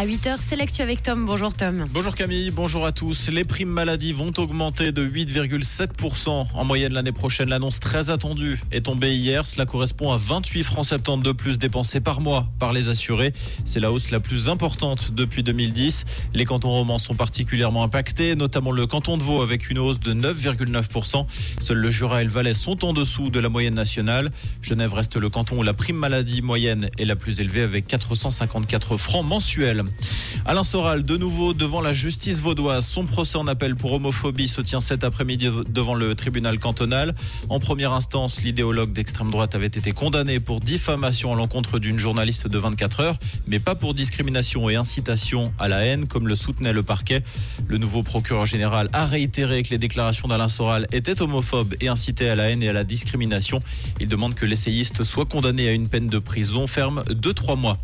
À 8h, c'est l'actu avec Tom. Bonjour Tom. Bonjour Camille, bonjour à tous. Les primes maladie vont augmenter de 8,7% en moyenne l'année prochaine. L'annonce très attendue est tombée hier. Cela correspond à 28 francs 70 de plus dépensés par mois par les assurés. C'est la hausse la plus importante depuis 2010. Les cantons romans sont particulièrement impactés, notamment le canton de Vaud avec une hausse de 9,9%. Seuls le Jura et le Valais sont en dessous de la moyenne nationale. Genève reste le canton où la prime maladie moyenne est la plus élevée avec 454 francs mensuels. Alain Soral, de nouveau devant la justice vaudoise. Son procès en appel pour homophobie se tient cet après-midi devant le tribunal cantonal. En première instance, l'idéologue d'extrême droite avait été condamné pour diffamation à l'encontre d'une journaliste de 24 heures, mais pas pour discrimination et incitation à la haine, comme le soutenait le parquet. Le nouveau procureur général a réitéré que les déclarations d'Alain Soral étaient homophobes et incitaient à la haine et à la discrimination. Il demande que l'essayiste soit condamné à une peine de prison ferme de trois mois.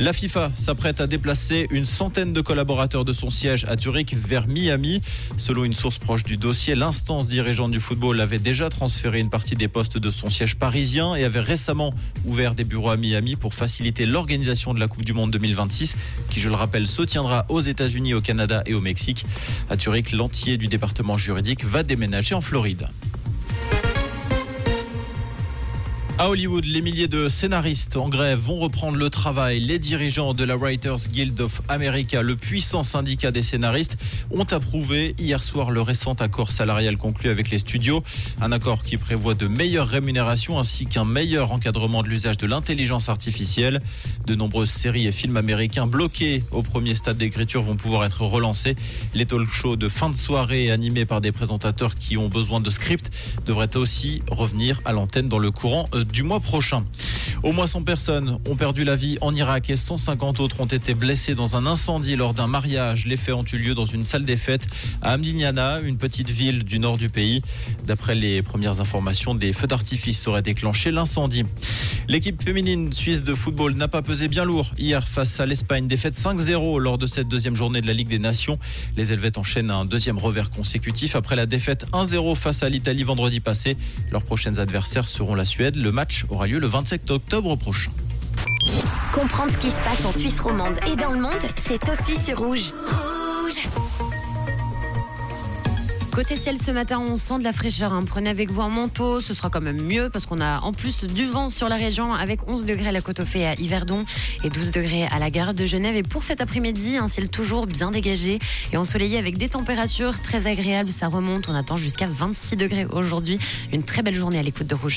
La FIFA s'apprête à déplacer une centaine de collaborateurs de son siège à Zurich vers Miami. Selon une source proche du dossier, l'instance dirigeante du football avait déjà transféré une partie des postes de son siège parisien et avait récemment ouvert des bureaux à Miami pour faciliter l'organisation de la Coupe du Monde 2026, qui, je le rappelle, se tiendra aux États-Unis, au Canada et au Mexique. À Zurich, l'entier du département juridique va déménager en Floride. À Hollywood, les milliers de scénaristes en grève vont reprendre le travail. Les dirigeants de la Writers Guild of America, le puissant syndicat des scénaristes, ont approuvé hier soir le récent accord salarial conclu avec les studios. Un accord qui prévoit de meilleures rémunérations ainsi qu'un meilleur encadrement de l'usage de l'intelligence artificielle. De nombreuses séries et films américains bloqués au premier stade d'écriture vont pouvoir être relancés. Les talk shows de fin de soirée animés par des présentateurs qui ont besoin de script devraient aussi revenir à l'antenne dans le courant du mois prochain. Au moins 100 personnes ont perdu la vie en Irak et 150 autres ont été blessées dans un incendie lors d'un mariage. Les faits ont eu lieu dans une salle des fêtes à Amdiniana, une petite ville du nord du pays. D'après les premières informations, des feux d'artifice auraient déclenché l'incendie. L'équipe féminine suisse de football n'a pas pesé bien lourd hier face à l'Espagne. Défaite 5-0 lors de cette deuxième journée de la Ligue des Nations. Les Helvètes enchaînent un deuxième revers consécutif après la défaite 1-0 face à l'Italie vendredi passé. Leurs prochains adversaires seront la Suède. Le match aura lieu le 27 octobre prochain. Comprendre ce qui se passe en Suisse romande et dans le monde, c'est aussi sur Rouge. Rouge Côté ciel ce matin, on sent de la fraîcheur. hein. Prenez avec vous un manteau, ce sera quand même mieux parce qu'on a en plus du vent sur la région avec 11 degrés à la côte au fait à Yverdon et 12 degrés à la gare de Genève. Et pour cet après-midi, un ciel toujours bien dégagé et ensoleillé avec des températures très agréables. Ça remonte, on attend jusqu'à 26 degrés aujourd'hui. Une très belle journée à l'écoute de Rouge.